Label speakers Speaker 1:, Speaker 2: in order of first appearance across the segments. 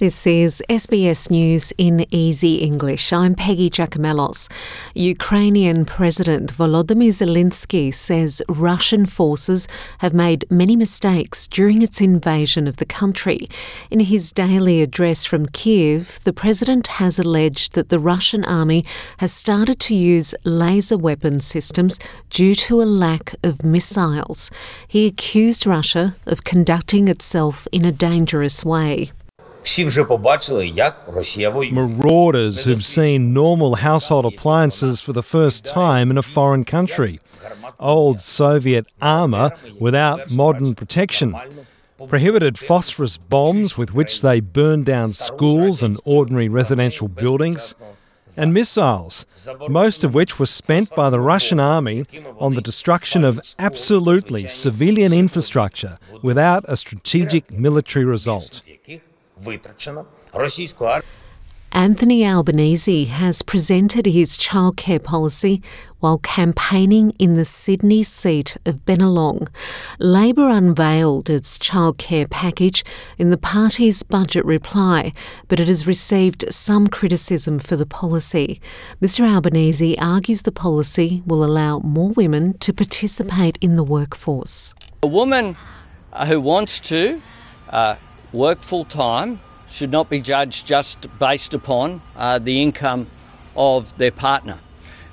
Speaker 1: This is SBS News in Easy English. I'm Peggy Giakoumelos. Ukrainian President Volodymyr Zelensky says Russian forces have made many mistakes during its invasion of the country. In his daily address from Kiev, the president has alleged that the Russian army has started to use laser weapon systems due to a lack of missiles. He accused Russia of conducting itself in a dangerous way.
Speaker 2: Marauders who've seen normal household appliances for the first time in a foreign country. Old Soviet armour without modern protection. Prohibited phosphorus bombs with which they burned down schools and ordinary residential buildings. And missiles, most of which were spent by the Russian army on the destruction of absolutely civilian infrastructure without a strategic military result.
Speaker 1: Anthony Albanese has presented his childcare policy while campaigning in the Sydney seat of Bennelong. Labor unveiled its childcare package in the party's budget reply, but it has received some criticism for the policy. Mr Albanese argues the policy will allow more women to participate in the workforce.
Speaker 3: A woman who wants to uh, work full time should not be judged just based upon uh, the income of their partner.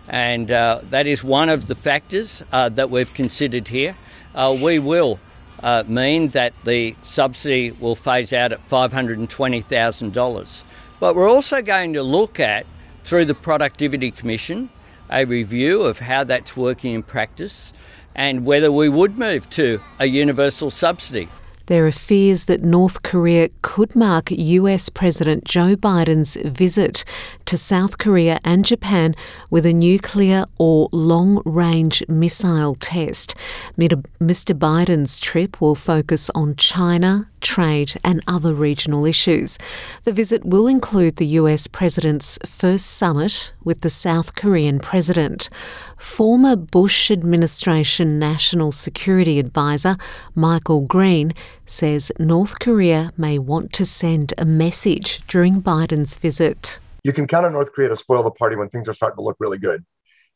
Speaker 3: And uh, that is one of the factors uh, that we've considered here. Uh, we will uh, mean that the subsidy will phase out at $520,000. But we're also going to look at, through the Productivity Commission, a review of how that's working in practice and whether we would move to a universal subsidy.
Speaker 1: There are fears that North Korea could mark US President Joe Biden's visit to South Korea and Japan with a nuclear or long range missile test. Mr. Biden's trip will focus on China, trade, and other regional issues. The visit will include the US President's first summit with the South Korean President. Former Bush administration National Security Advisor Michael Green says North Korea may want to send a message during Biden's visit.
Speaker 4: You can count on North Korea to spoil the party when things are starting to look really good.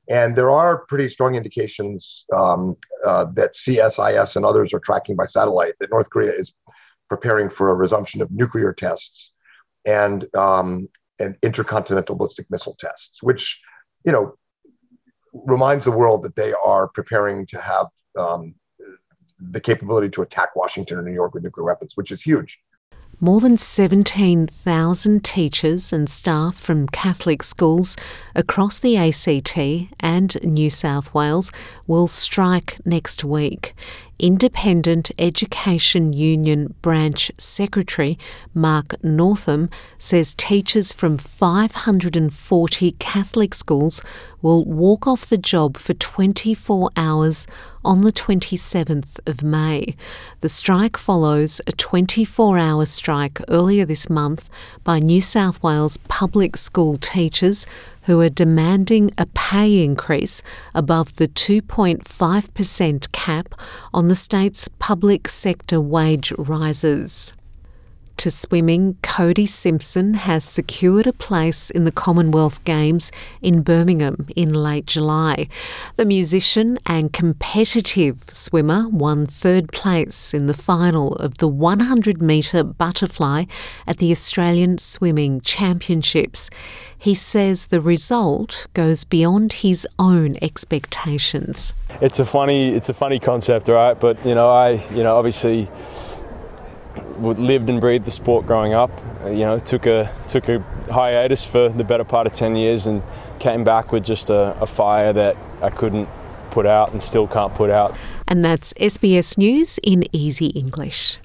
Speaker 4: And there are pretty strong indications um, uh, that CSIS and others are tracking by satellite that North Korea is preparing for a resumption of nuclear tests and um, and intercontinental ballistic missile tests, which you know reminds the world that they are preparing to have um, the capability to attack Washington or New York with nuclear weapons, which is huge.
Speaker 1: More than 17,000 teachers and staff from Catholic schools across the ACT and New South Wales will strike next week. Independent Education Union Branch Secretary Mark Northam says teachers from 540 Catholic schools will walk off the job for 24 hours on the 27th of May. The strike follows a 24 hour strike earlier this month by New South Wales public school teachers who are demanding a pay increase above the 2.5% cap on the state's public sector wage rises to swimming, Cody Simpson has secured a place in the Commonwealth Games in Birmingham in late July. The musician and competitive swimmer won third place in the final of the 100 metre butterfly at the Australian Swimming Championships. He says the result goes beyond his own expectations.
Speaker 5: It's a funny, it's a funny concept, right? But you know, I, you know, obviously lived and breathed the sport growing up. Uh, you know, took a took a hiatus for the better part of ten years and came back with just a, a fire that I couldn't put out and still can't put out.
Speaker 1: And that's SBS News in easy English.